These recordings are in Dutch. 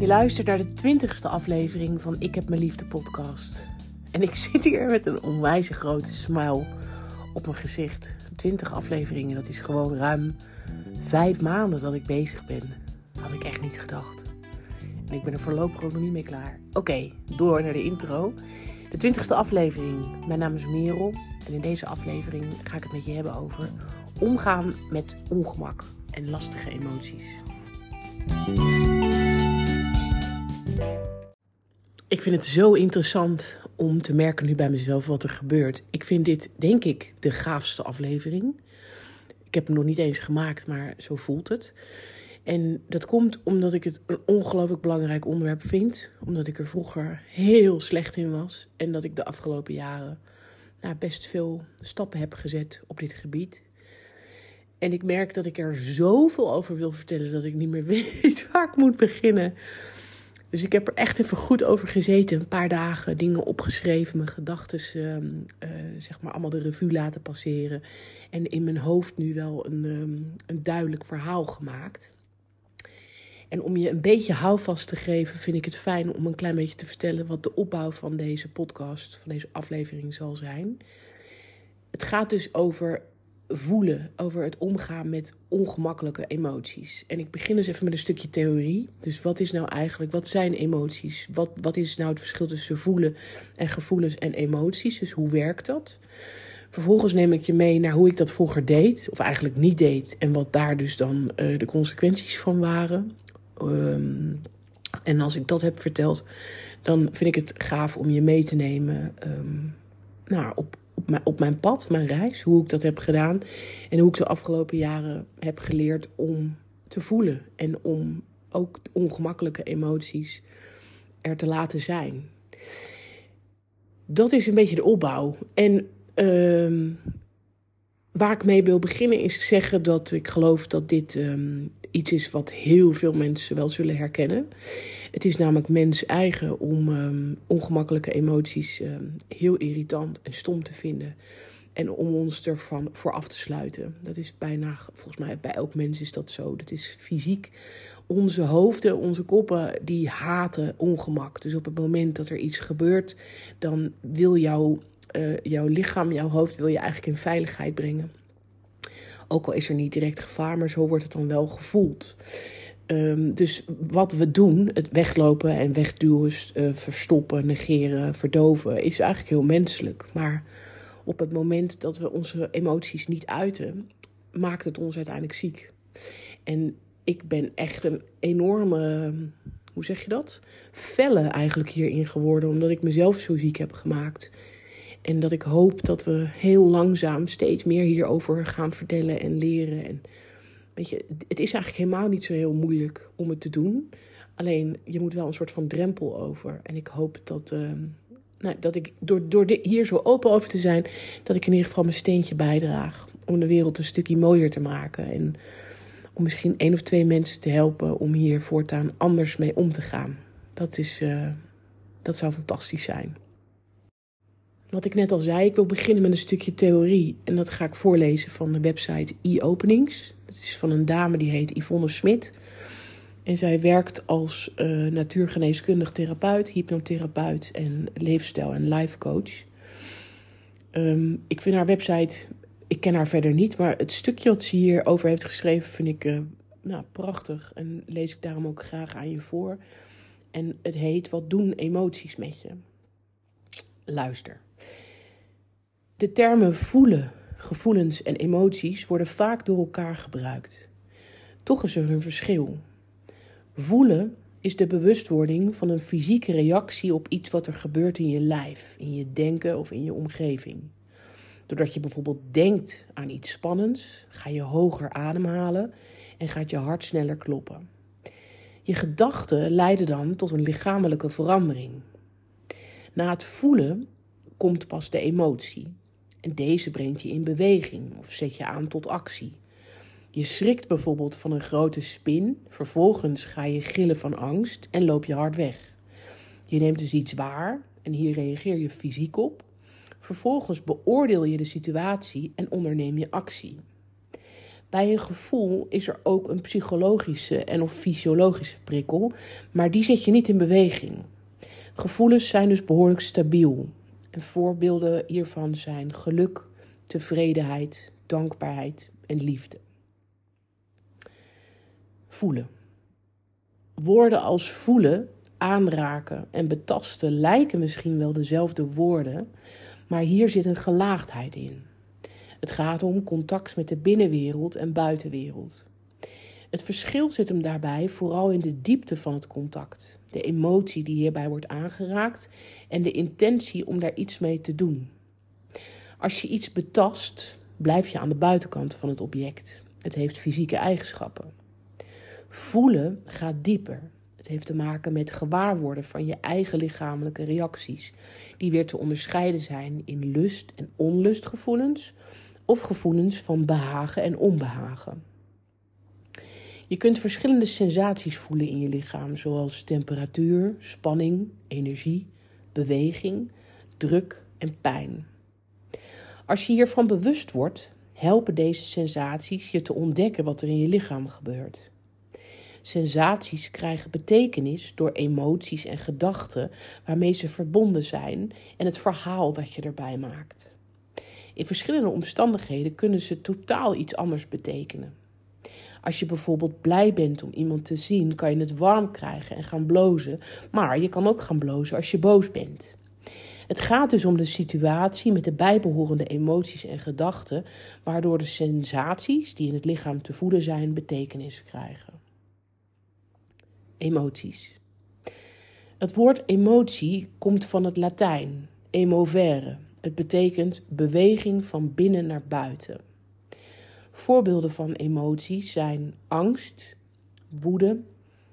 Je luistert naar de twintigste aflevering van Ik heb mijn liefde podcast. En ik zit hier met een onwijs grote smile op mijn gezicht. 20 afleveringen, dat is gewoon ruim vijf maanden dat ik bezig ben. Had ik echt niet gedacht. En ik ben er voorlopig ook nog niet mee klaar. Oké, door naar de intro. De twintigste aflevering. Mijn naam is Merel. En in deze aflevering ga ik het met je hebben over omgaan met ongemak en lastige emoties. Ik vind het zo interessant om te merken nu bij mezelf wat er gebeurt. Ik vind dit, denk ik, de gaafste aflevering. Ik heb hem nog niet eens gemaakt, maar zo voelt het. En dat komt omdat ik het een ongelooflijk belangrijk onderwerp vind. Omdat ik er vroeger heel slecht in was. En dat ik de afgelopen jaren nou, best veel stappen heb gezet op dit gebied. En ik merk dat ik er zoveel over wil vertellen dat ik niet meer weet waar ik moet beginnen. Dus ik heb er echt even goed over gezeten. Een paar dagen dingen opgeschreven, mijn gedachten, uh, zeg maar, allemaal de revue laten passeren. En in mijn hoofd nu wel een, um, een duidelijk verhaal gemaakt. En om je een beetje houvast te geven, vind ik het fijn om een klein beetje te vertellen wat de opbouw van deze podcast, van deze aflevering zal zijn. Het gaat dus over voelen, over het omgaan met ongemakkelijke emoties. En ik begin dus even met een stukje theorie. Dus wat is nou eigenlijk, wat zijn emoties? Wat, wat is nou het verschil tussen voelen en gevoelens en emoties? Dus hoe werkt dat? Vervolgens neem ik je mee naar hoe ik dat vroeger deed, of eigenlijk niet deed, en wat daar dus dan uh, de consequenties van waren. Um, en als ik dat heb verteld, dan vind ik het gaaf om je mee te nemen um, op, op, mijn, pad, mijn reis, hoe ik dat heb gedaan. En hoe ik de afgelopen jaren heb geleerd om te voelen. En om ook ongemakkelijke emoties er te laten zijn. Dat is een beetje de opbouw. En um, waar ik mee wil beginnen is zeggen dat ik geloof dat dit um, iets is wat heel veel mensen wel zullen herkennen. Het is namelijk mens eigen om um, ongemakkelijke emoties um, heel irritant en stom te vinden. En om ons ervan voor af te sluiten. Dat is bijna, volgens mij bij elk mens is dat zo. Dat is fysiek. Onze hoofden, onze koppen, die haten ongemak. Dus op het moment dat er iets gebeurt, dan wil jouw, uh, jouw lichaam, jouw hoofd, wil je eigenlijk in veiligheid brengen. Ook al is er niet direct gevaar, maar zo wordt het dan wel gevoeld. Um, dus wat we doen, het weglopen en wegduwen, uh, verstoppen, negeren, verdoven, is eigenlijk heel menselijk. Maar op het moment dat we onze emoties niet uiten, maakt het ons uiteindelijk ziek. En ik ben echt een enorme, hoe zeg je dat? Felle eigenlijk hierin geworden, omdat ik mezelf zo ziek heb gemaakt. En dat ik hoop dat we heel langzaam steeds meer hierover gaan vertellen en leren. En weet je, het is eigenlijk helemaal niet zo heel moeilijk om het te doen. Alleen je moet wel een soort van drempel over. En ik hoop dat, uh, nou, dat ik door, door hier zo open over te zijn, dat ik in ieder geval mijn steentje bijdraag. Om de wereld een stukje mooier te maken. En om misschien één of twee mensen te helpen om hier voortaan anders mee om te gaan. Dat, is, uh, dat zou fantastisch zijn. Wat ik net al zei, ik wil beginnen met een stukje theorie. En dat ga ik voorlezen van de website e-openings. Dat is van een dame die heet Yvonne Smit. En zij werkt als uh, natuurgeneeskundig therapeut, hypnotherapeut en leefstijl- en life coach. Um, ik vind haar website, ik ken haar verder niet, maar het stukje wat ze hierover heeft geschreven vind ik uh, nou, prachtig. En lees ik daarom ook graag aan je voor. En het heet Wat doen emoties met je? Luister. De termen voelen, gevoelens en emoties worden vaak door elkaar gebruikt. Toch is er een verschil. Voelen is de bewustwording van een fysieke reactie op iets wat er gebeurt in je lijf, in je denken of in je omgeving. Doordat je bijvoorbeeld denkt aan iets spannends, ga je hoger ademhalen en gaat je hart sneller kloppen. Je gedachten leiden dan tot een lichamelijke verandering. Na het voelen komt pas de emotie. En deze brengt je in beweging of zet je aan tot actie. Je schrikt bijvoorbeeld van een grote spin, vervolgens ga je gillen van angst en loop je hard weg. Je neemt dus iets waar en hier reageer je fysiek op. Vervolgens beoordeel je de situatie en onderneem je actie. Bij een gevoel is er ook een psychologische en of fysiologische prikkel, maar die zet je niet in beweging. Gevoelens zijn dus behoorlijk stabiel. En voorbeelden hiervan zijn geluk, tevredenheid, dankbaarheid en liefde. Voelen. Woorden als voelen, aanraken en betasten lijken misschien wel dezelfde woorden, maar hier zit een gelaagdheid in. Het gaat om contact met de binnenwereld en buitenwereld. Het verschil zit hem daarbij vooral in de diepte van het contact, de emotie die hierbij wordt aangeraakt en de intentie om daar iets mee te doen. Als je iets betast, blijf je aan de buitenkant van het object. Het heeft fysieke eigenschappen. Voelen gaat dieper. Het heeft te maken met gewaarworden van je eigen lichamelijke reacties, die weer te onderscheiden zijn in lust- en onlustgevoelens of gevoelens van behagen en onbehagen. Je kunt verschillende sensaties voelen in je lichaam, zoals temperatuur, spanning, energie, beweging, druk en pijn. Als je hiervan bewust wordt, helpen deze sensaties je te ontdekken wat er in je lichaam gebeurt. Sensaties krijgen betekenis door emoties en gedachten waarmee ze verbonden zijn en het verhaal dat je erbij maakt. In verschillende omstandigheden kunnen ze totaal iets anders betekenen. Als je bijvoorbeeld blij bent om iemand te zien, kan je het warm krijgen en gaan blozen, maar je kan ook gaan blozen als je boos bent. Het gaat dus om de situatie met de bijbehorende emoties en gedachten, waardoor de sensaties die in het lichaam te voelen zijn, betekenis krijgen. Emoties. Het woord emotie komt van het Latijn, emovere. Het betekent beweging van binnen naar buiten. Voorbeelden van emoties zijn angst, woede,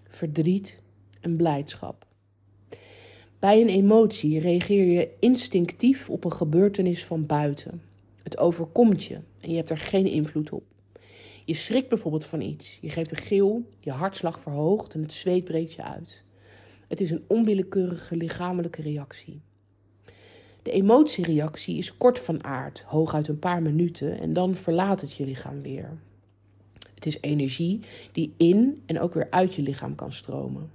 verdriet en blijdschap. Bij een emotie reageer je instinctief op een gebeurtenis van buiten. Het overkomt je en je hebt er geen invloed op. Je schrikt bijvoorbeeld van iets, je geeft een gil, je hartslag verhoogt en het zweet breekt je uit. Het is een onwillekeurige lichamelijke reactie. De emotiereactie is kort van aard, hooguit een paar minuten, en dan verlaat het je lichaam weer. Het is energie die in en ook weer uit je lichaam kan stromen.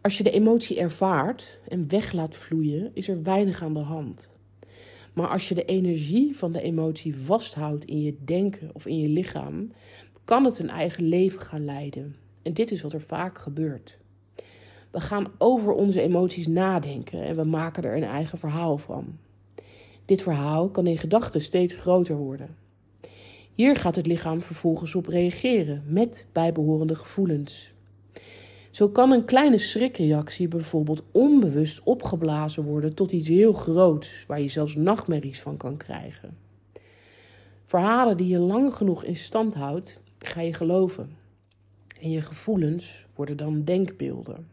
Als je de emotie ervaart en weg laat vloeien, is er weinig aan de hand. Maar als je de energie van de emotie vasthoudt in je denken of in je lichaam, kan het een eigen leven gaan leiden. En dit is wat er vaak gebeurt. We gaan over onze emoties nadenken en we maken er een eigen verhaal van. Dit verhaal kan in gedachten steeds groter worden. Hier gaat het lichaam vervolgens op reageren met bijbehorende gevoelens. Zo kan een kleine schrikreactie bijvoorbeeld onbewust opgeblazen worden tot iets heel groots, waar je zelfs nachtmerries van kan krijgen. Verhalen die je lang genoeg in stand houdt, ga je geloven. En je gevoelens worden dan denkbeelden.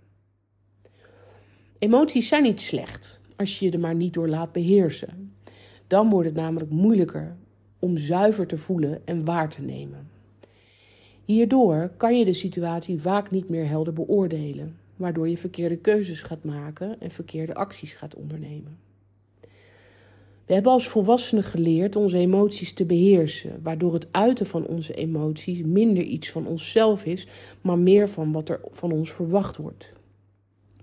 Emoties zijn niet slecht als je er maar niet door laat beheersen. Dan wordt het namelijk moeilijker om zuiver te voelen en waar te nemen. Hierdoor kan je de situatie vaak niet meer helder beoordelen, waardoor je verkeerde keuzes gaat maken en verkeerde acties gaat ondernemen. We hebben als volwassenen geleerd onze emoties te beheersen, waardoor het uiten van onze emoties minder iets van onszelf is, maar meer van wat er van ons verwacht wordt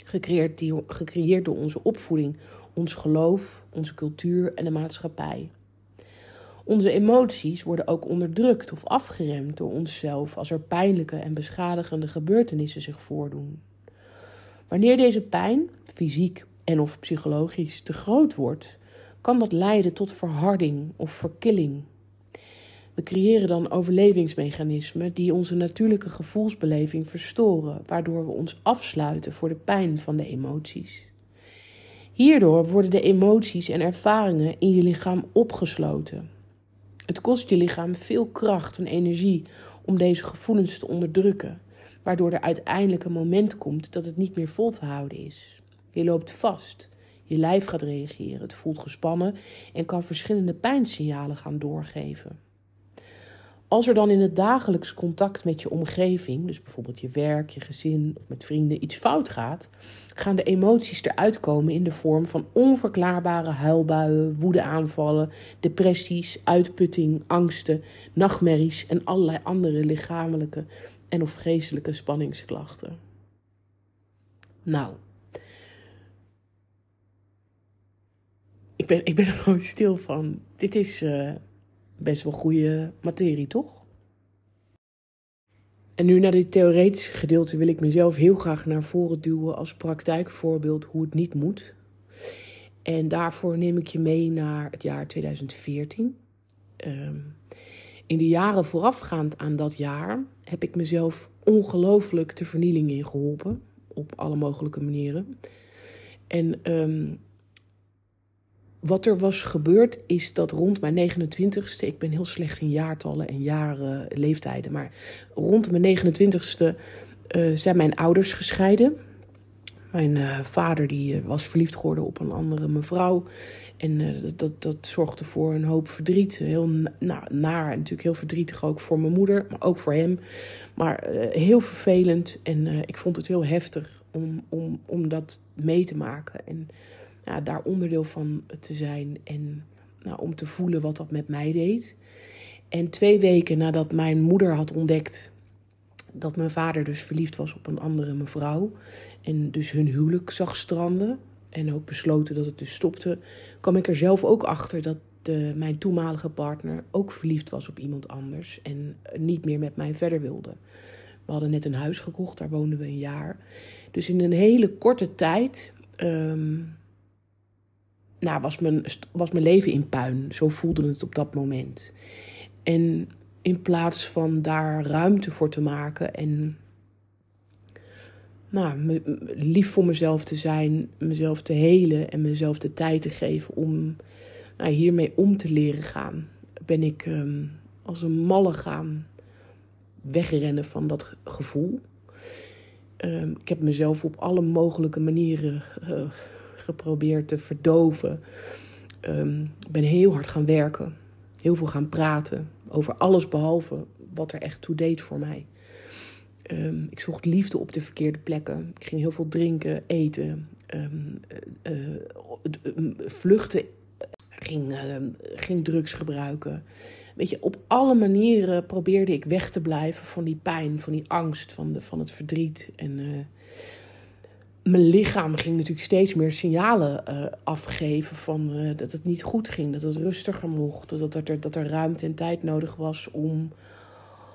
gecreëerd, die, door onze opvoeding, ons geloof, onze cultuur en de maatschappij. Onze emoties worden ook onderdrukt of afgeremd door onszelf als er pijnlijke en beschadigende gebeurtenissen zich voordoen. Wanneer deze pijn, fysiek en of psychologisch, te groot wordt, kan dat leiden tot verharding of verkilling we creëren dan overlevingsmechanismen die onze natuurlijke gevoelsbeleving verstoren, waardoor we ons afsluiten voor de pijn van de emoties. Hierdoor worden de emoties en ervaringen in je lichaam opgesloten. Het kost je lichaam veel kracht en energie om deze gevoelens te onderdrukken, waardoor er uiteindelijk een moment komt dat het niet meer vol te houden is. Je loopt vast, je lijf gaat reageren, het voelt gespannen en kan verschillende pijnsignalen gaan doorgeven. Als er dan in het dagelijks contact met je omgeving, dus bijvoorbeeld je werk, je gezin of met vrienden, iets fout gaat, gaan de emoties eruit komen in de vorm van onverklaarbare huilbuien, woedeaanvallen, depressies, uitputting, angsten, nachtmerries en allerlei andere lichamelijke en of geestelijke spanningsklachten. Nou, ik ben, ik ben er gewoon stil van. Dit is uh, best wel goede materie, toch? En nu naar dit theoretische gedeelte wil ik mezelf heel graag naar voren duwen als praktijkvoorbeeld hoe het niet moet. En daarvoor neem ik je mee naar het jaar 2014. Um, ehm, in de jaren voorafgaand aan dat jaar heb ik mezelf ongelooflijk de vernieling in geholpen. Op alle mogelijke manieren. En um, wat er was gebeurd is dat rond mijn 29ste, ik ben heel slecht in jaartallen en jaren, leeftijden, maar rond mijn 29ste uh, eh, zijn mijn ouders gescheiden. Mijn uh, vader die was verliefd geworden op een andere mevrouw. En dat, dat, zorgde voor een hoop verdriet. Heel naar, natuurlijk heel verdrietig ook voor mijn moeder, maar ook voor hem. Maar heel vervelend en ik vond het heel heftig om, om, om dat mee te maken. En daar onderdeel van te zijn en nou, om te voelen wat dat met mij deed. En twee weken nadat mijn moeder had ontdekt dat mijn vader dus verliefd was op een andere mevrouw en dus hun huwelijk zag stranden en ook besloten dat het dus stopte, kwam ik er zelf ook achter dat de, mijn toenmalige partner ook verliefd was op iemand anders en niet meer met mij verder wilde. We hadden net een huis gekocht, daar woonden we een jaar. Dus in een hele korte tijd ehm, nou, was, mijn, was mijn leven in puin. Zo voelde het op dat moment. En in plaats van daar ruimte voor te maken en nou, lief voor mezelf te zijn, mezelf te helen en mezelf de tijd te geven om nou, hiermee om te leren gaan, ben ik ehm, als een malle gaan wegrennen van dat gevoel. Um, ik heb mezelf op alle mogelijke manieren uh, geprobeerd te verdoven. Um, ik ben heel hard gaan werken. Heel veel gaan praten. Over alles behalve wat er echt toe deed voor mij. Um, ik zocht liefde op de verkeerde plekken. Ik ging heel veel drinken, eten, um, uh, uh, vluchten. Ging, ging drugs gebruiken. Weet je, op alle manieren probeerde ik weg te blijven van die pijn, van die angst, van, de, van het verdriet. En uh, mijn lichaam ging natuurlijk steeds meer signalen uh, afgeven van uh, dat het niet goed ging, dat het rustiger mocht, dat er, dat er ruimte en tijd nodig was om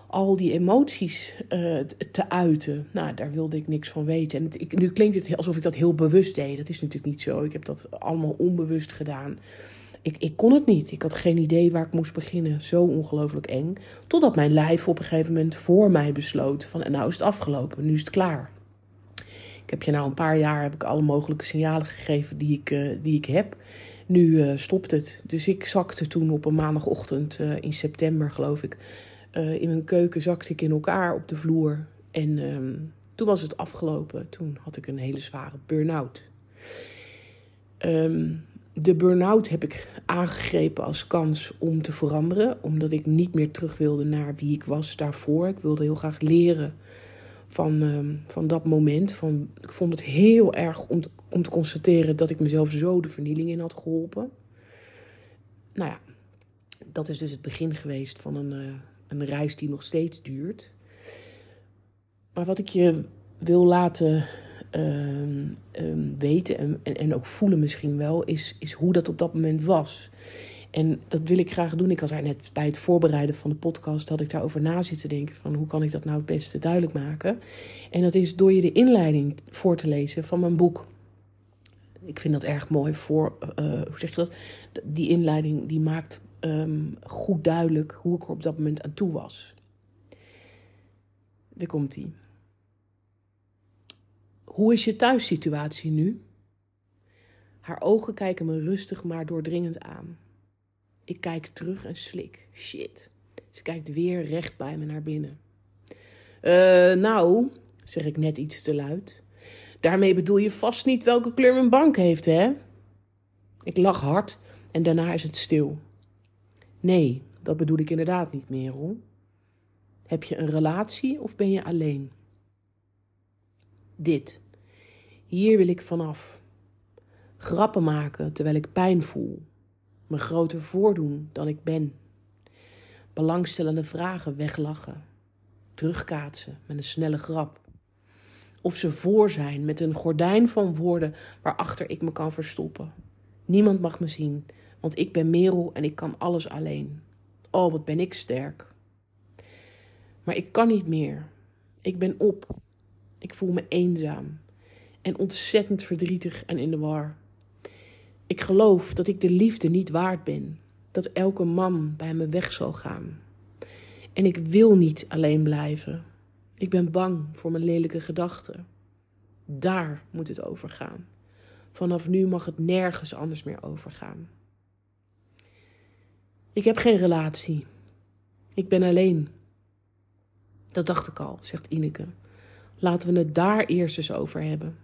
al die emoties uh, te uiten. Nou, daar wilde ik niks van weten. En ik, nu klinkt het alsof ik dat heel bewust deed. Dat is natuurlijk niet zo. Ik heb dat allemaal onbewust gedaan. Ik, ik kon het niet. Ik had geen idee waar ik moest beginnen. Zo ongelooflijk eng. Totdat mijn lijf op een gegeven moment voor mij besloot: van nou is het afgelopen, nu is het klaar. Heb je nou een paar jaar heb ik alle mogelijke signalen gegeven die ik, uh, die ik heb. Nu uh, stopt het. Dus ik zakte toen op een maandagochtend uh, in september, geloof ik. in mijn keuken zakte ik in elkaar op de vloer. En um, toen was het afgelopen. Toen had ik een hele zware burn-out. Um, de burn-out heb ik aangegrepen als kans om te veranderen. Omdat ik niet meer terug wilde naar wie ik was daarvoor. Ik wilde heel graag leren van, uh, van dat moment. Van, ik vond het heel erg om te, om te constateren dat ik mezelf zo de vernieling in had geholpen. Nou ja, dat is dus het begin geweest van een, uh, een reis die nog steeds duurt. Maar wat ik je wil laten uh, weten en, en, en, ook voelen misschien wel, is, is hoe dat op dat moment was. En dat wil ik graag doen. Ik had daar net bij het voorbereiden van de podcast had ik daarover na zitten denken van hoe kan ik dat nou het beste duidelijk maken. En dat is door je de inleiding voor te lezen van mijn boek. Ik vind dat erg mooi voor, uh, hoe zeg je dat? Die inleiding die maakt um, goed duidelijk hoe ik er op dat moment aan toe was. Daar komt ie. Hoe is je thuissituatie nu? Haar ogen kijken me rustig maar doordringend aan. Ik kijk terug en slik. Shit. Ze kijkt weer recht bij me naar binnen. Uh, nou, zeg ik net iets te luid. Daarmee bedoel je vast niet welke kleur mijn bank heeft, hè? Ik lach hard en daarna is het stil. Nee, dat bedoel ik inderdaad niet, Merel. Heb je een relatie of ben je alleen? Dit. Hier wil ik vanaf. Grappen maken terwijl ik pijn voel. Me groter voordoen dan ik ben. Belangstellende vragen weglachen. Terugkaatsen met een snelle grap. Of ze voor zijn met een gordijn van woorden waarachter ik me kan verstoppen. Niemand mag me zien, want ik ben Merel en ik kan alles alleen. Oh, wat ben ik sterk. Maar ik kan niet meer. Ik ben op. Ik voel me eenzaam en ontzettend verdrietig en in de war. Ik geloof dat ik de liefde niet waard ben, dat elke man bij me weg zal gaan. En ik wil niet alleen blijven. Ik ben bang voor mijn lelijke gedachten. Daar moet het over gaan. Vanaf nu mag het nergens anders meer overgaan. Ik heb geen relatie. Ik ben alleen. Dat dacht ik al, zegt Ineke. Laten we het daar eerst eens over hebben.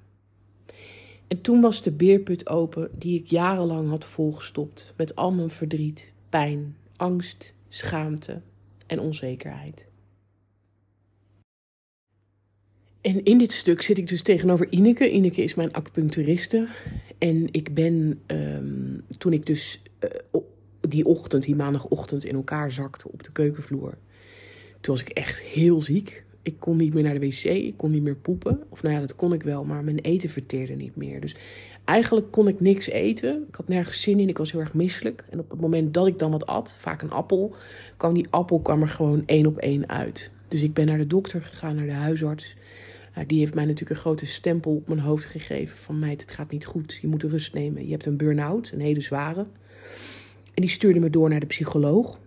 En toen was de beerput open die ik jarenlang had volgestopt met al mijn verdriet, pijn, angst, schaamte en onzekerheid. En in dit stuk zit ik dus tegenover Ineke. Ineke is mijn acupuncturiste. En ik ben, um, toen ik dus uh, die ochtend, die maandagochtend, in elkaar zakte op de keukenvloer. Toen was ik echt heel ziek. Ik kon niet meer naar de wc, ik kon niet meer poepen. Of nou ja, dat kon ik wel, maar mijn eten verteerde niet meer. Dus eigenlijk kon ik niks eten. Ik had nergens zin in, ik was heel erg misselijk. En op het moment dat ik dan wat at, vaak een appel, kwam die appel kwam er gewoon één op één uit. Dus ik ben naar de dokter gegaan, naar de huisarts. Nou, die heeft mij natuurlijk een grote stempel op mijn hoofd gegeven van meid, het gaat niet goed. Je moet rust nemen. Je hebt een burn-out, een hele zware. En die stuurde me door naar de psycholoog.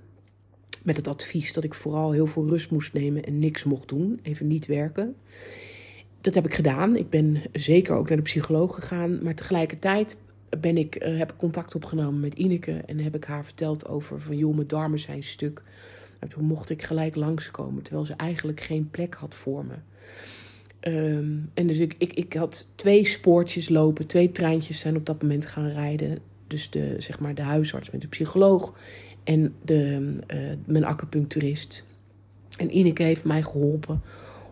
Met het advies dat ik vooral heel veel rust moest nemen en niks mocht doen. Even niet werken. Dat heb ik gedaan. Ik ben zeker ook naar de psycholoog gegaan. Maar tegelijkertijd ben ik, uh, heb ik contact opgenomen met Ineke. En heb ik haar verteld over van joh, mijn darmen zijn stuk. Nou, toen mocht ik gelijk langskomen. Terwijl ze eigenlijk geen plek had voor me. Um, en dus ik, ik, ik had twee spoortjes lopen. Twee treintjes zijn op dat moment gaan rijden. Dus de, zeg maar, de huisarts met de psycholoog en de, uh, mijn acupuncturist. En Ineke heeft mij geholpen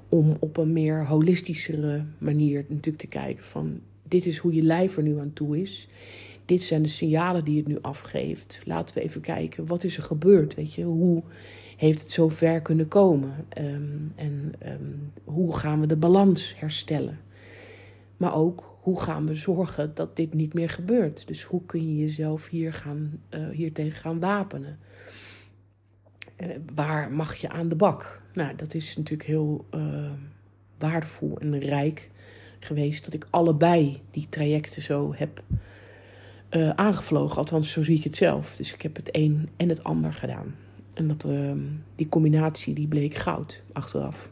om op een meer holistischere manier natuurlijk te kijken van... dit is hoe je lijf er nu aan toe is. Dit zijn de signalen die het nu afgeeft. Laten we even kijken, wat is er gebeurd? Weet je, hoe heeft het zo ver kunnen komen? Um, en um, hoe gaan we de balans herstellen? Maar ook hoe gaan we zorgen dat dit niet meer gebeurt? Dus hoe kun je jezelf hier, gaan, uh, hier tegen gaan wapenen? Uh, waar mag je aan de bak? Nou, dat is natuurlijk heel uh, waardevol en rijk geweest dat ik allebei die trajecten zo heb aangevlogen. Althans, zo zie ik het zelf. Dus ik heb het een en het ander gedaan. En dat, ehm, die combinatie die bleek goud achteraf.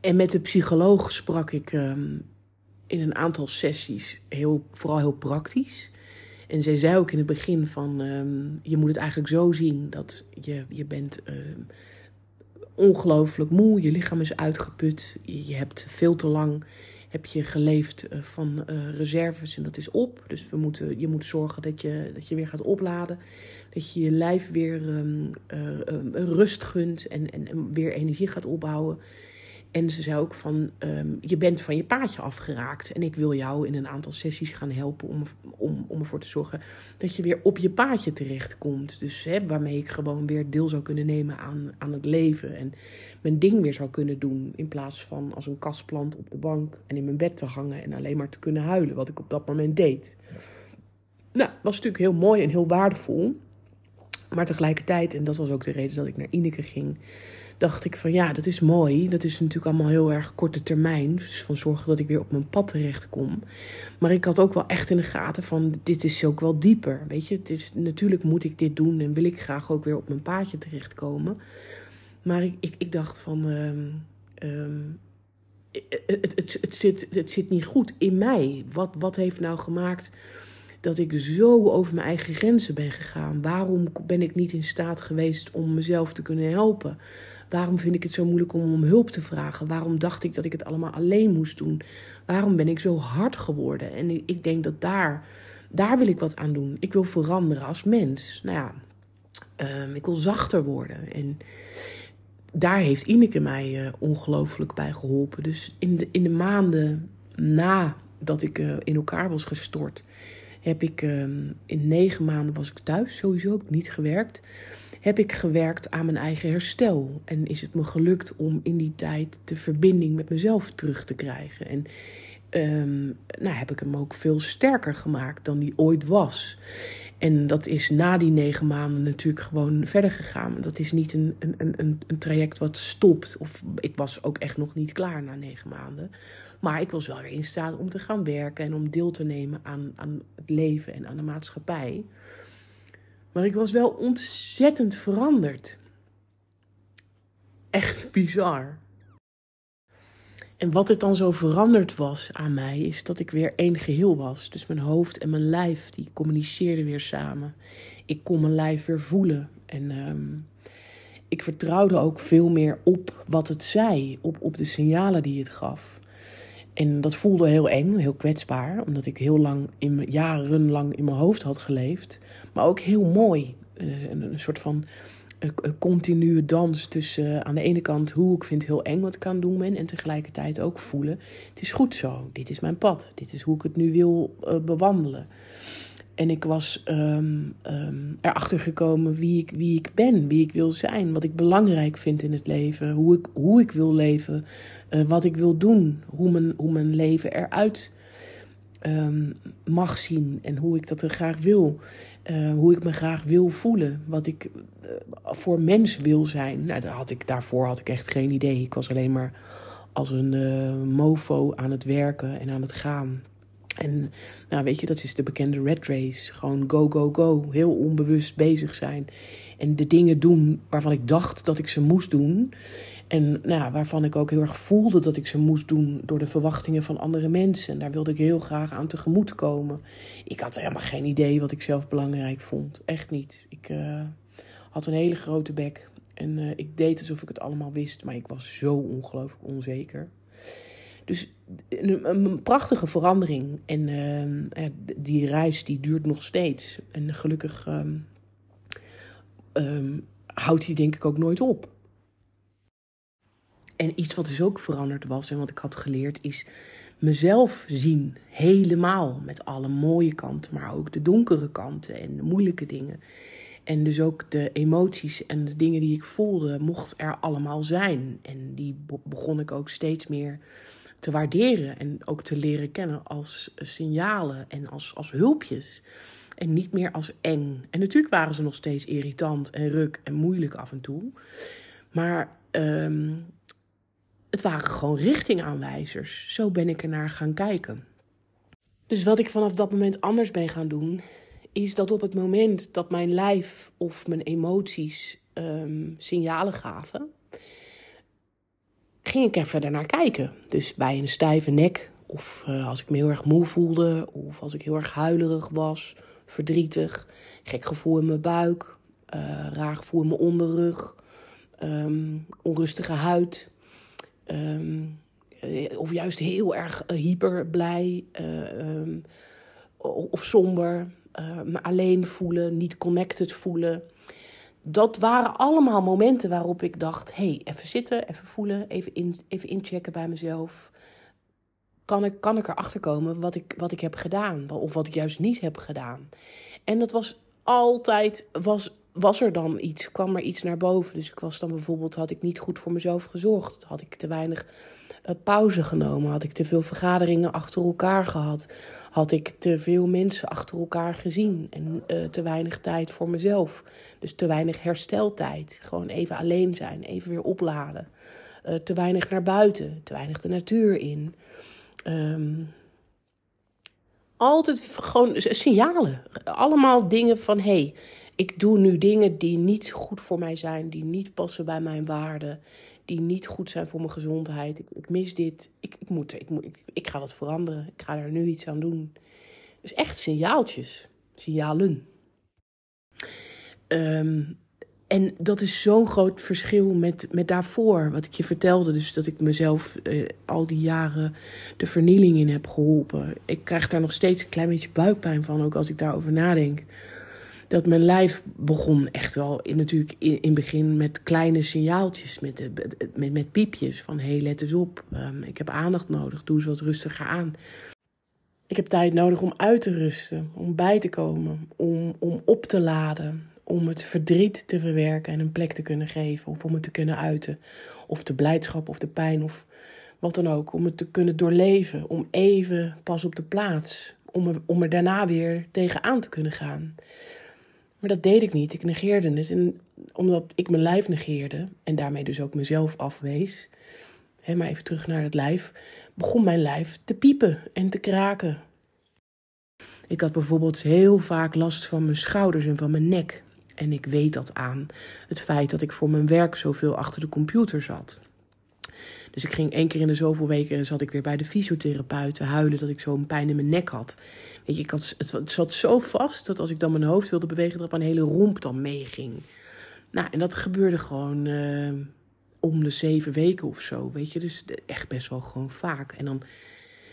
En met de psycholoog sprak ik um, in een aantal sessies, heel, vooral heel praktisch. En zij zei ook in het begin van, um, je moet het eigenlijk zo zien dat je, je bent um, ongelooflijk moe, je lichaam is uitgeput, je hebt veel te lang heb je geleefd uh, van uh, reserves en dat is op. Dus we moeten, je moet zorgen dat je, dat je weer gaat opladen. Dat je je lijf weer um, rust gunt en, en weer energie gaat opbouwen. En ze zei ook van, um, je bent van je paadje afgeraakt. En ik wil jou in een aantal sessies gaan helpen om, om, om ervoor te zorgen dat je weer op je paadje terechtkomt. Dus hè, waarmee ik gewoon weer deel zou kunnen nemen aan, aan het leven. En mijn ding weer zou kunnen doen. In plaats van als een kastplant op de bank en in mijn bed te hangen en alleen maar te kunnen huilen. Wat ik op dat moment deed. Nou, was natuurlijk heel mooi en heel waardevol. Maar tegelijkertijd, en dat was ook de reden dat ik naar Ineke ging dacht ik van ja, dat is mooi. Dat is natuurlijk allemaal heel erg korte termijn. Dus van zorgen dat ik weer op mijn pad terecht kom. Maar ik had ook wel echt in de gaten van dit is ook wel dieper. Weet je, het is, natuurlijk moet ik dit doen en wil ik graag ook weer op mijn paadje terechtkomen. Maar ik, ik, ik dacht van. Um, um, het, het, het, zit, het zit niet goed in mij. Wat, wat heeft nou gemaakt dat ik zo over mijn eigen grenzen ben gegaan? Waarom ben ik niet in staat geweest om mezelf te kunnen helpen? Waarom vind ik het zo moeilijk om om hulp te vragen? Waarom dacht ik dat ik het allemaal alleen moest doen? Waarom ben ik zo hard geworden? En ik denk dat daar, daar wil ik wat aan doen. Ik wil veranderen als mens. Nou ja, um, ik wil zachter worden. En daar heeft Ineke mij uh, ongelooflijk bij geholpen. Dus in de, in de maanden nadat ik uh, in elkaar was gestort, heb ik ehm, in negen maanden was ik thuis. Sowieso heb ik niet gewerkt. Heb ik gewerkt aan mijn eigen herstel. En is het me gelukt om in die tijd de verbinding met mezelf terug te krijgen. En um, nou, heb ik hem ook veel sterker gemaakt dan die ooit was. En dat is na die negen maanden natuurlijk gewoon verder gegaan. Dat is niet een, een, een, een traject wat stopt. Of ik was ook echt nog niet klaar na negen maanden. Maar ik was wel weer in staat om te gaan werken en om deel te nemen aan, aan het leven en aan de maatschappij. Maar ik was wel ontzettend veranderd. Echt bizar. En wat het dan zo veranderd was aan mij, is dat ik weer één geheel was. Dus mijn hoofd en mijn lijf, die communiceerden weer samen. Ik kon mijn lijf weer voelen. En um, ik vertrouwde ook veel meer op wat het zei, op, op de signalen die het gaf. En dat voelde heel eng, heel kwetsbaar, omdat ik heel lang, in, jarenlang in mijn hoofd had geleefd. Maar ook heel mooi. Eh, een, soort van een continue dans tussen eh, aan de ene kant hoe ik vind heel eng wat ik aan doen ben en tegelijkertijd ook voelen het is goed zo, dit is mijn pad, dit is hoe ik het nu wil uh, bewandelen. En ik was um, um, erachter gekomen wie ik, wie ik ben, wie ik wil zijn, wat ik belangrijk vind in het leven, hoe ik, hoe ik wil leven, uh, wat ik wil doen, hoe mijn, hoe mijn leven eruit um, mag zien en hoe ik dat er graag wil. Uh, hoe ik me graag wil voelen. Wat ik uh, voor mens wil zijn. Nou, had ik, daarvoor had ik echt geen idee. Ik was alleen maar als een mofo aan het werken en aan het gaan. En nou, weet je, dat is de bekende red race. Gewoon go, go, go. Heel onbewust bezig zijn. En de dingen doen waarvan ik dacht dat ik ze moest doen. En nou waarvan ik ook heel erg voelde dat ik ze moest doen door de verwachtingen van andere mensen. En daar wilde ik heel graag aan tegemoet komen. Ik had helemaal geen idee wat ik zelf belangrijk vond. Echt niet. Ik uh, had een hele grote bek. En uh, ik deed alsof ik het allemaal wist, maar ik was zo ongelooflijk onzeker. Dus een, prachtige verandering. En uh, die reis die duurt nog steeds. En gelukkig um, um, houdt die denk ik ook nooit op. En iets wat dus ook veranderd was en wat ik had geleerd is mezelf zien. Helemaal. Met alle mooie kanten, maar ook de donkere kanten en de moeilijke dingen. En dus ook de emoties en de dingen die ik voelde, mocht er allemaal zijn. En die begon ik ook steeds meer te waarderen en ook te leren kennen als signalen en als, als hulpjes. En niet meer als eng. En natuurlijk waren ze nog steeds irritant en ruk en moeilijk af en toe. Maar um, het waren gewoon richtingaanwijzers. Zo ben ik er naar gaan kijken. Dus wat ik vanaf dat moment anders ben gaan doen, is dat op het moment dat mijn lijf of mijn emoties um, signalen gaven, ging ik even ernaar kijken. Dus bij een stijve nek, of uh, als ik me heel erg moe voelde, of als ik heel erg huilerig was, verdrietig, gek gevoel in mijn buik, uh, raar gevoel in mijn onderrug, um, onrustige huid, Um, of juist heel erg hyper blij um, of somber. Me alleen voelen, niet connected voelen. Dat waren allemaal momenten waarop ik dacht: hey, even zitten, even voelen, even, even inchecken bij mezelf. Kan ik, kan ik erachter komen wat ik, wat ik heb gedaan, of wat ik juist niet heb gedaan? En dat was altijd, was was er dan iets, kwam er iets naar boven. Dus ik was dan bijvoorbeeld, had ik niet goed voor mezelf gezorgd. Had ik te weinig pauze genomen. Had ik te veel vergaderingen achter elkaar gehad. Had ik te veel mensen achter elkaar gezien. En uh, te weinig tijd voor mezelf. Dus te weinig hersteltijd. Gewoon even alleen zijn, even weer opladen. Uh, te weinig naar buiten, te weinig de natuur in. Um, altijd gewoon signalen. Allemaal dingen van hey, ik doe nu dingen die niet goed voor mij zijn, die niet passen bij mijn waarden, die niet goed zijn voor mijn gezondheid. Ik, ik mis dit. Ik, ik, moet, ik, moet, ik, ik ga dat veranderen. Ik ga er nu iets aan doen. Dus echt signaaltjes, signalen. Um, en dat is zo'n groot verschil met, met daarvoor, wat ik je vertelde. Dus dat ik mezelf eh, al die jaren de vernieling in heb geholpen. Ik krijg daar nog steeds een klein beetje buikpijn van, ook als ik daarover nadenk. Dat mijn lijf begon echt wel in, natuurlijk in, in het begin met kleine signaaltjes, met, met, met piepjes van hé, hey, let eens op, um, ik heb aandacht nodig, doe eens wat rustiger aan. Ik heb tijd nodig om uit te rusten, om bij te komen, om, om op te laden, om het verdriet te verwerken en een plek te kunnen geven, of om het te kunnen uiten, of de blijdschap of de pijn of wat dan ook, om het te kunnen doorleven, om even pas op de plaats, om er, om er daarna weer tegenaan te kunnen gaan. Maar dat deed ik niet. Ik negeerde het. En omdat ik mijn lijf negeerde en daarmee dus ook mezelf afwees, hè, maar even terug naar het lijf, begon mijn lijf te piepen en te kraken. Ik had bijvoorbeeld heel vaak last van mijn schouders en van mijn nek. En ik weet dat aan het feit dat ik voor mijn werk zoveel achter de computer zat. Dus ik ging één keer in de zoveel weken zat ik weer bij de fysiotherapeut huilen dat ik zo'n pijn in mijn nek had. Weet je, ik had, het, zat zo vast dat als ik dan mijn hoofd wilde bewegen, dat mijn hele romp dan meeging. Nou, en dat gebeurde gewoon uh, om de zeven weken of zo, weet je. Dus echt best wel gewoon vaak. En dan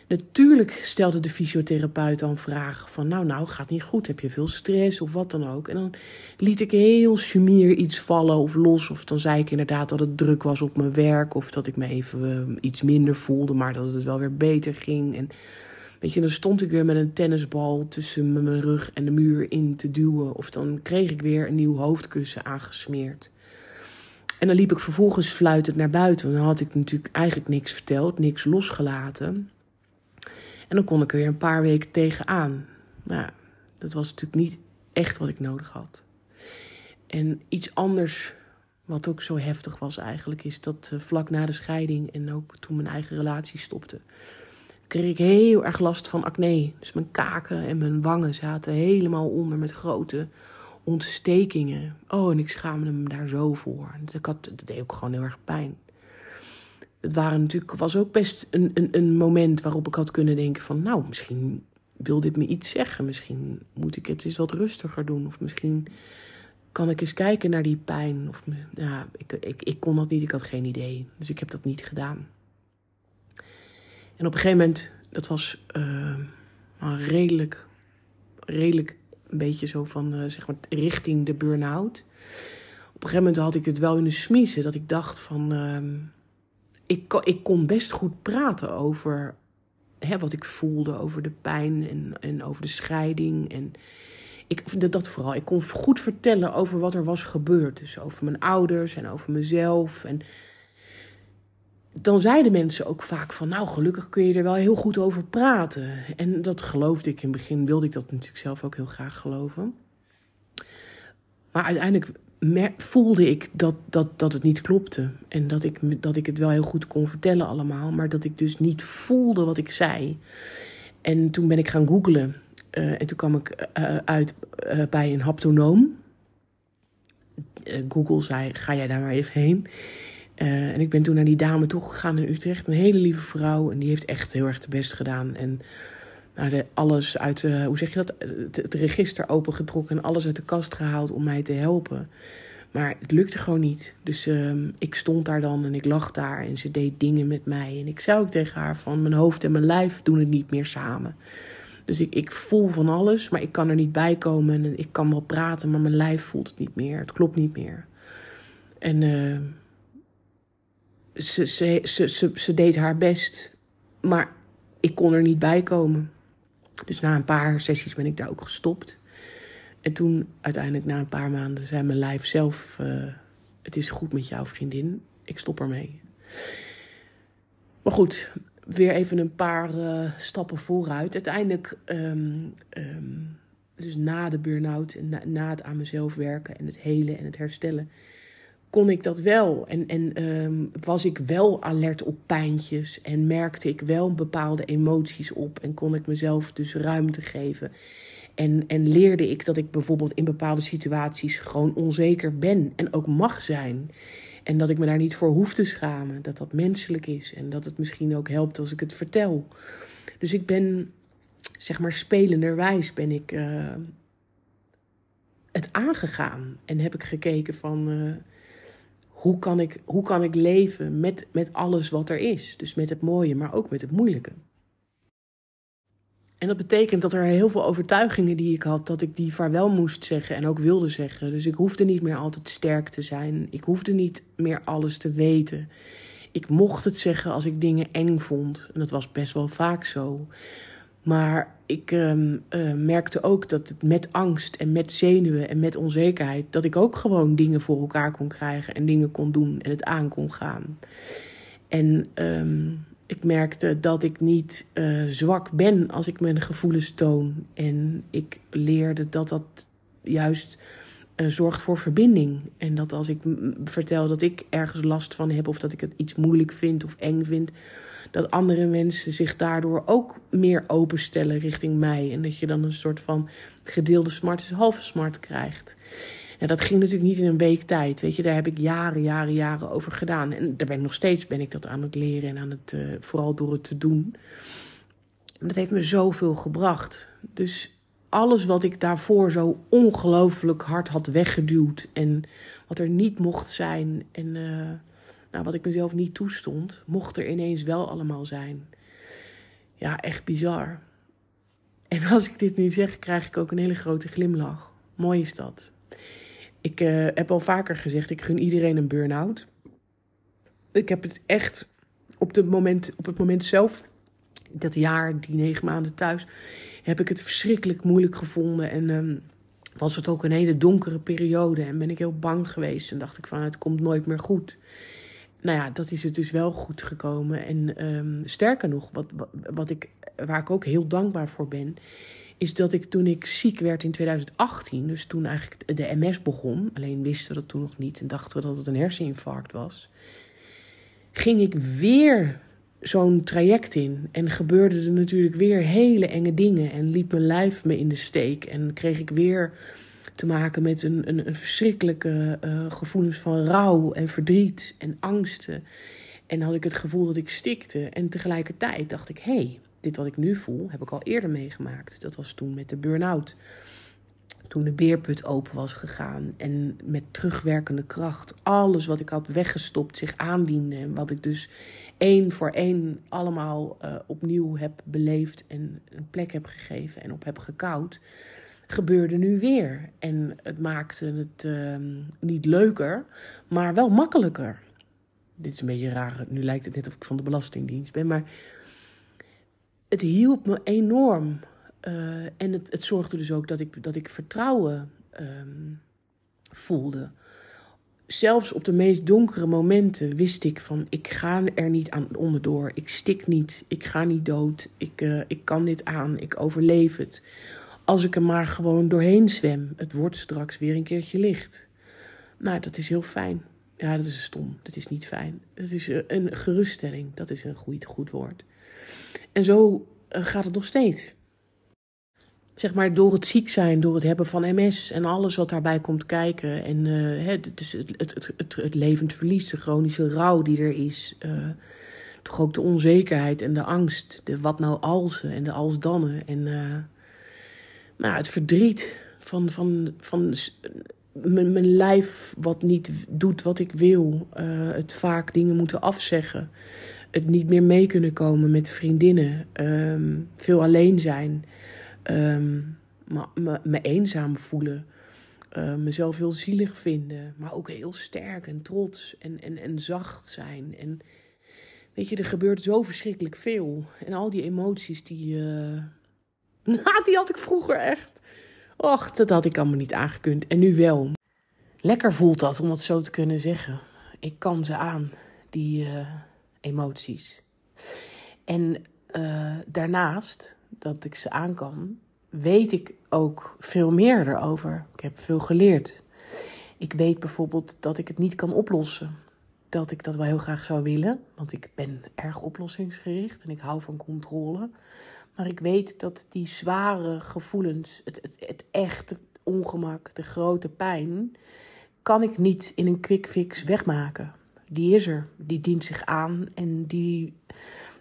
Natuurlijk stelde de fysiotherapeut dan vragen van... nou, nou, gaat niet goed, heb je veel stress of wat dan ook. En dan liet ik heel sumier iets vallen of los. Of dan zei ik inderdaad dat het druk was op mijn werk... of dat ik me even uh, iets minder voelde, maar dat het wel weer beter ging. En weet je, dan stond ik weer met een tennisbal tussen mijn rug en de muur in te duwen. Of dan kreeg ik weer een nieuw hoofdkussen aangesmeerd. En dan liep ik vervolgens fluitend naar buiten. Dan had ik natuurlijk eigenlijk niks verteld, niks losgelaten... En dan kon ik er weer een paar weken tegenaan. Nou, dat was natuurlijk niet echt wat ik nodig had. En iets anders, wat ook zo heftig was eigenlijk, is dat uh, vlak na de scheiding en ook toen mijn eigen relatie stopte, kreeg ik heel erg last van acne. Dus mijn kaken en mijn wangen zaten helemaal onder met grote ontstekingen. Oh, en ik schaamde me daar zo voor. Dat, had, dat deed ook gewoon heel erg pijn het waren natuurlijk, was ook best een, een, een moment waarop ik had kunnen denken van... nou, misschien wil dit me iets zeggen. Misschien moet ik het eens wat rustiger doen. Of misschien kan ik eens kijken naar die pijn. Of, ja, ik, ik, ik kon dat niet, ik had geen idee. Dus ik heb dat niet gedaan. En op een gegeven moment, dat was uh, redelijk, redelijk een beetje zo van, uh, zeg maar, richting de burn-out. Op een gegeven moment had ik het wel in de smiezen, dat ik dacht van... Uh, ik, ik kon best goed praten over hè, wat ik voelde, over de pijn en, en over de scheiding. En ik, dat vooral. Ik kon goed vertellen over wat er was gebeurd. Dus over mijn ouders en over mezelf. En dan zeiden mensen ook vaak van, nou gelukkig kun je er wel heel goed over praten. En dat geloofde ik in het begin, wilde ik dat natuurlijk zelf ook heel graag geloven. Maar uiteindelijk voelde ik dat, dat, dat het niet klopte. En dat ik, dat ik het wel heel goed kon vertellen allemaal. Maar dat ik dus niet voelde wat ik zei. En toen ben ik gaan googlen. Uh, en toen kwam ik uh, uit uh, bij een haptonoom. Google zei, ga jij daar maar even heen. en ik ben toen naar die dame toegegaan in Utrecht. Een hele lieve vrouw. En die heeft echt heel erg de best gedaan. En nou, de, alles uit, uh, hoe zeg je dat, het, register opengetrokken en alles uit de kast gehaald om mij te helpen. Maar het lukte gewoon niet. Dus uh, ik stond daar dan en ik lag daar en ze deed dingen met mij. En ik zei ook tegen haar van mijn hoofd en mijn lijf doen het niet meer samen. Dus ik, ik voel van alles, maar ik kan er niet bij komen. En ik kan wel praten, maar mijn lijf voelt het niet meer. Het klopt niet meer. En uh, ze, ze, ze, ze, ze deed haar best, maar ik kon er niet bij komen. Dus na een paar sessies ben ik daar ook gestopt. En toen uiteindelijk na een paar maanden zei mijn lijf zelf... Uh, het is goed met jouw vriendin, ik stop ermee. Maar goed, weer even een paar uh, stappen vooruit. Uiteindelijk, um, um, dus na de burn-out na, na, het aan mezelf werken en het helen en het herstellen kon ik dat wel. En, en um, was ik wel alert op pijntjes en merkte ik wel bepaalde emoties op en kon ik mezelf dus ruimte geven. En, en leerde ik dat ik bijvoorbeeld in bepaalde situaties gewoon onzeker ben en ook mag zijn. En dat ik me daar niet voor hoef te schamen. Dat dat menselijk is en dat het misschien ook helpt als ik het vertel. Dus ik ben, zeg maar, spelenderwijs ben ik uh, het aangegaan. En heb ik gekeken van. Uh, hoe kan ik, hoe kan ik leven met, met alles wat er is? Dus met het mooie, maar ook met het moeilijke. En dat betekent dat er heel veel overtuigingen die ik had, dat ik die vaarwel moest zeggen en ook wilde zeggen. Dus ik hoefde niet meer altijd sterk te zijn. Ik hoefde niet meer alles te weten. Ik mocht het zeggen als ik dingen eng vond. En dat was best wel vaak zo. Maar ik um, uh, merkte ook dat met angst en met zenuwen en met onzekerheid, dat ik ook gewoon dingen voor elkaar kon krijgen en dingen kon doen en het aan kon gaan. En um, ik merkte dat ik niet uh, zwak ben als ik mijn gevoelens toon. En ik leerde dat dat juist uh, zorgt voor verbinding. En dat als ik vertel dat ik ergens last van heb of dat ik het iets moeilijk vind of eng vind, dat andere mensen zich daardoor ook meer openstellen richting mij. En dat je dan een soort van gedeelde smart is halve smart krijgt. En dat ging natuurlijk niet in een week tijd. Weet je, daar heb ik jaren, jaren, jaren over gedaan. En daar ben ik nog steeds ben ik dat aan het leren en aan het, uh, vooral door het te doen. En dat heeft me zoveel gebracht. Dus alles wat ik daarvoor zo ongelooflijk hard had weggeduwd. En wat er niet mocht zijn. En uh, nou, wat ik mezelf niet toestond, mocht er ineens wel allemaal zijn. Ja, echt bizar. En als ik dit nu zeg, krijg ik ook een hele grote glimlach. Mooi is dat. Ik uh, heb al vaker gezegd, ik gun iedereen een burn-out. Ik heb het echt op, het moment, op het moment zelf, dat jaar, die negen maanden thuis, heb ik het verschrikkelijk moeilijk gevonden. En um, was het ook een hele donkere periode. En ben ik heel bang geweest. En dacht ik van, het komt nooit meer goed. Nou ja, dat is het dus wel goed gekomen. En um, sterker nog, wat, wat, wat ik, waar ik ook heel dankbaar voor ben is dat ik toen ik ziek werd in 2018, dus toen eigenlijk de MS begon, alleen wisten we dat toen nog niet en dachten we dat het een herseninfarct was, ging ik weer zo'n traject in en gebeurde er natuurlijk weer hele enge dingen en liep mijn lijf me in de steek en kreeg ik weer te maken met een, een, een verschrikkelijke uh, gevoelens van rouw en verdriet en angsten. En had ik het gevoel dat ik stikte. En tegelijkertijd dacht ik: hé, hey, dit wat ik nu voel, heb ik al eerder meegemaakt. Dat was toen met de burn-out. Toen de beerput open was gegaan en met terugwerkende kracht alles wat ik had weggestopt zich aandiende. En wat ik dus één voor één allemaal uh, opnieuw heb beleefd en een plek heb gegeven en op heb gekoud, gebeurde nu weer. En het maakte het uh, niet leuker, maar wel makkelijker. Dit is een beetje raar. Nu lijkt het net of ik van de Belastingdienst ben, maar het hielp me enorm. Uh, en het, het, zorgde dus ook dat ik, dat ik vertrouwen um, voelde. Zelfs op de meest donkere momenten wist ik van ik ga er niet aan onderdoor. Ik stik niet, ik ga niet dood, ik, uh, ik kan dit aan, ik overleef het. Als ik er maar gewoon doorheen zwem, het wordt straks weer een keertje licht. Nou, dat is heel fijn. Ja, dat is stom. Dat is niet fijn. Het is eh, een geruststelling. Dat is een goed, goed woord. En zo eh, gaat het nog steeds. Zeg maar door het ziek zijn, door het hebben van MS en alles wat daarbij komt kijken. En uh, dus het, het, het, het, levend verlies, de chronische rouw die er is. Uh, toch ook de onzekerheid en de angst. De wat nou alsen en de alsdannen. En uh, nou, het verdriet van, van, van mijn, lijf wat niet doet wat ik wil. het vaak dingen moeten afzeggen het niet meer mee kunnen komen met vriendinnen, um, veel alleen zijn, um, me, me, eenzaam voelen, uh, mezelf heel zielig vinden, maar ook heel sterk en trots en, en, en zacht zijn. En weet je, er gebeurt zo verschrikkelijk veel. En al die emoties, die, uh, die had ik vroeger echt. Och, dat had ik allemaal niet aangekund. En nu wel. Lekker voelt dat om het zo te kunnen zeggen. Ik kan ze aan, die. Uh, emoties. En daarnaast dat ik ze aan kan, weet ik ook veel meer erover. Ik heb veel geleerd. Ik weet bijvoorbeeld dat ik het niet kan oplossen. Dat ik dat wel heel graag zou willen, want ik ben erg oplossingsgericht en ik hou van controle. Maar ik weet dat die zware gevoelens, het, het, het echte ongemak, de grote pijn, kan ik niet in een quick fix wegmaken die is er. Die dient zich aan en die.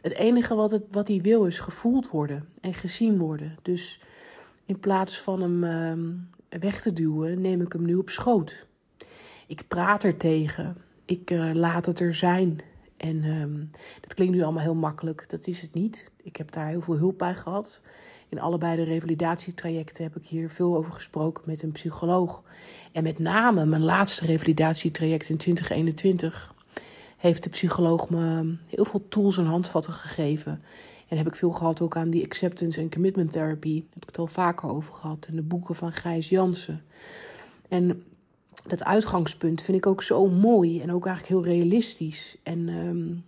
Het enige wat, het, wat hij wil is gevoeld worden en gezien worden. Dus in plaats van hem uh, weg te duwen, neem ik hem nu op schoot. Ik praat er tegen. Ik uh, laat het er zijn. En um, dat klinkt nu allemaal heel makkelijk. Dat is het niet. Ik heb daar heel veel hulp bij gehad. In allebei de revalidatietrajecten heb ik hier veel over gesproken met een psycholoog. En met name mijn laatste revalidatietraject in 2021 heeft de psycholoog me heel veel tools en handvatten gegeven. En heb ik veel gehad ook aan die acceptance en commitment therapy. Daar heb ik het al vaker over gehad. En de boeken van Gijs Jansen. En dat uitgangspunt vind ik ook zo mooi en ook eigenlijk heel realistisch. En um,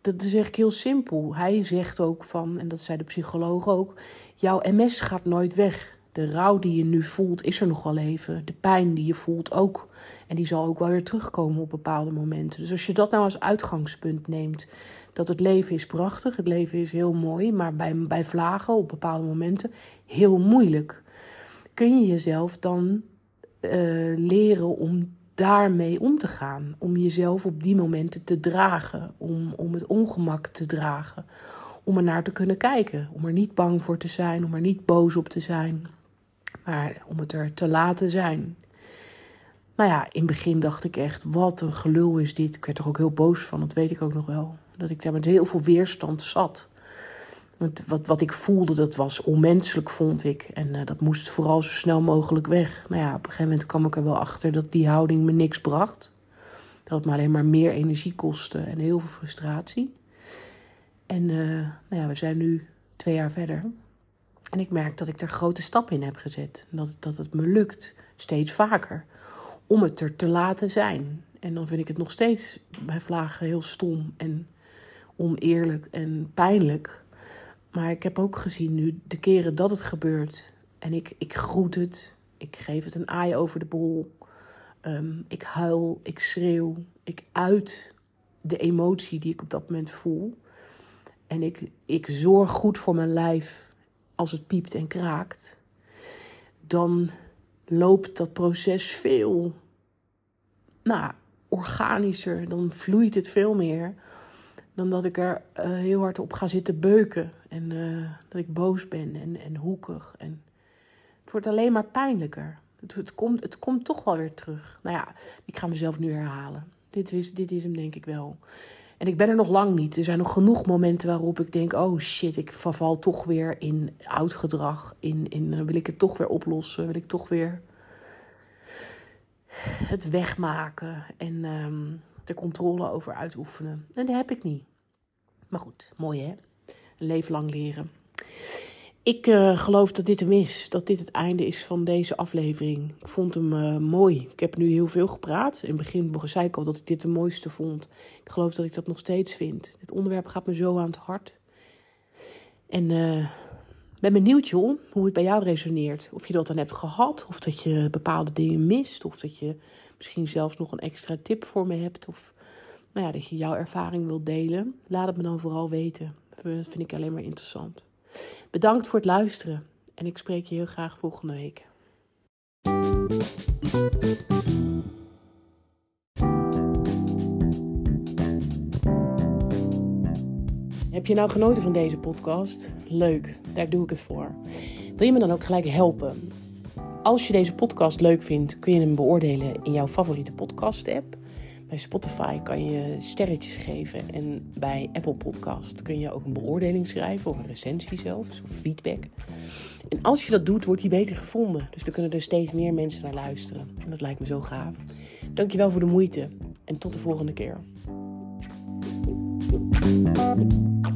dat is eigenlijk heel simpel. Hij zegt ook van, en dat zei de psycholoog ook, jouw MS gaat nooit weg. De rouw die je nu voelt is er nog wel even. De pijn die je voelt ook. En die zal ook wel weer terugkomen op bepaalde momenten. Dus als je dat nou als uitgangspunt neemt, dat het leven is prachtig, het leven is heel mooi, maar bij, bij vlagen op bepaalde momenten heel moeilijk. Kun je jezelf dan uh, leren om daarmee om te gaan. Om jezelf op die momenten te dragen. Om, om het ongemak te dragen. Om er naar te kunnen kijken. Om er niet bang voor te zijn. Om er niet boos op te zijn. Maar om het er te laten zijn. Nou ja, in het begin dacht ik echt, wat een gelul is dit. Ik werd er ook heel boos van, dat weet ik ook nog wel. Dat ik daar met heel veel weerstand zat. Wat, wat ik voelde, dat was onmenselijk, vond ik. En uh, dat moest vooral zo snel mogelijk weg. Nou ja, op een gegeven moment kwam ik er wel achter dat die houding me niks bracht. Dat het me alleen maar meer energie kostte en heel veel frustratie. En uh, nou ja, we zijn nu twee jaar verder. En ik merk dat ik er grote stappen in heb gezet. Dat, dat het me lukt, steeds vaker, om het er te laten zijn. En dan vind ik het nog steeds bij vlagen heel stom en oneerlijk en pijnlijk. Maar ik heb ook gezien nu de keren dat het gebeurt. En ik, ik groet het. Ik geef het een aai over de bol. Ehm, ik huil, ik schreeuw. Ik uit de emotie die ik op dat moment voel. En ik, ik zorg goed voor mijn lijf als het piept en kraakt. Dan loopt dat proces veel nou, organischer. Dan vloeit het veel meer dan dat ik er uh, heel hard op ga zitten beuken. En uh, dat ik boos ben en, en hoekig. En het wordt alleen maar pijnlijker. Het, het, komt, het komt toch wel weer terug. Nou ja, ik ga mezelf nu herhalen. Dit is, dit is hem denk ik wel. En ik ben er nog lang niet. Er zijn nog genoeg momenten waarop ik denk: oh shit, ik verval toch weer in oud gedrag. In, in, wil ik het toch weer oplossen? Wil ik toch weer het wegmaken? En um, de controle over uitoefenen. En dat heb ik niet. Maar goed, mooi hè? Een leven lang leren. Ik uh, geloof dat dit hem is. Dat dit het einde is van deze aflevering. Ik vond hem uh, mooi. Ik heb nu heel veel gepraat. In het begin zei ik al dat ik dit de mooiste vond. Ik geloof dat ik dat nog steeds vind. Dit onderwerp gaat me zo aan het hart. En uh, ben benieuwd, joh, hoe het bij jou resoneert. Of je dat dan hebt gehad. Of dat je bepaalde dingen mist. Of dat je misschien zelfs nog een extra tip voor me hebt. Of nou ja, dat je jouw ervaring wilt delen. Laat het me dan vooral weten. Dat vind ik alleen maar interessant. Bedankt voor het luisteren. En ik spreek je heel graag volgende week. Heb je nou genoten van deze podcast? Leuk, daar doe ik het voor. Wil je me dan ook gelijk helpen? Als je deze podcast leuk vindt, kun je hem beoordelen in jouw favoriete podcast-app. Bij Spotify kan je sterretjes geven en bij Apple Podcast kun je ook een beoordeling schrijven of een recensie zelfs, of feedback. En als je dat doet, wordt die beter gevonden. Dus dan kunnen er steeds meer mensen naar luisteren. En dat lijkt me zo gaaf. Dankjewel voor de moeite en tot de volgende keer. Thank you.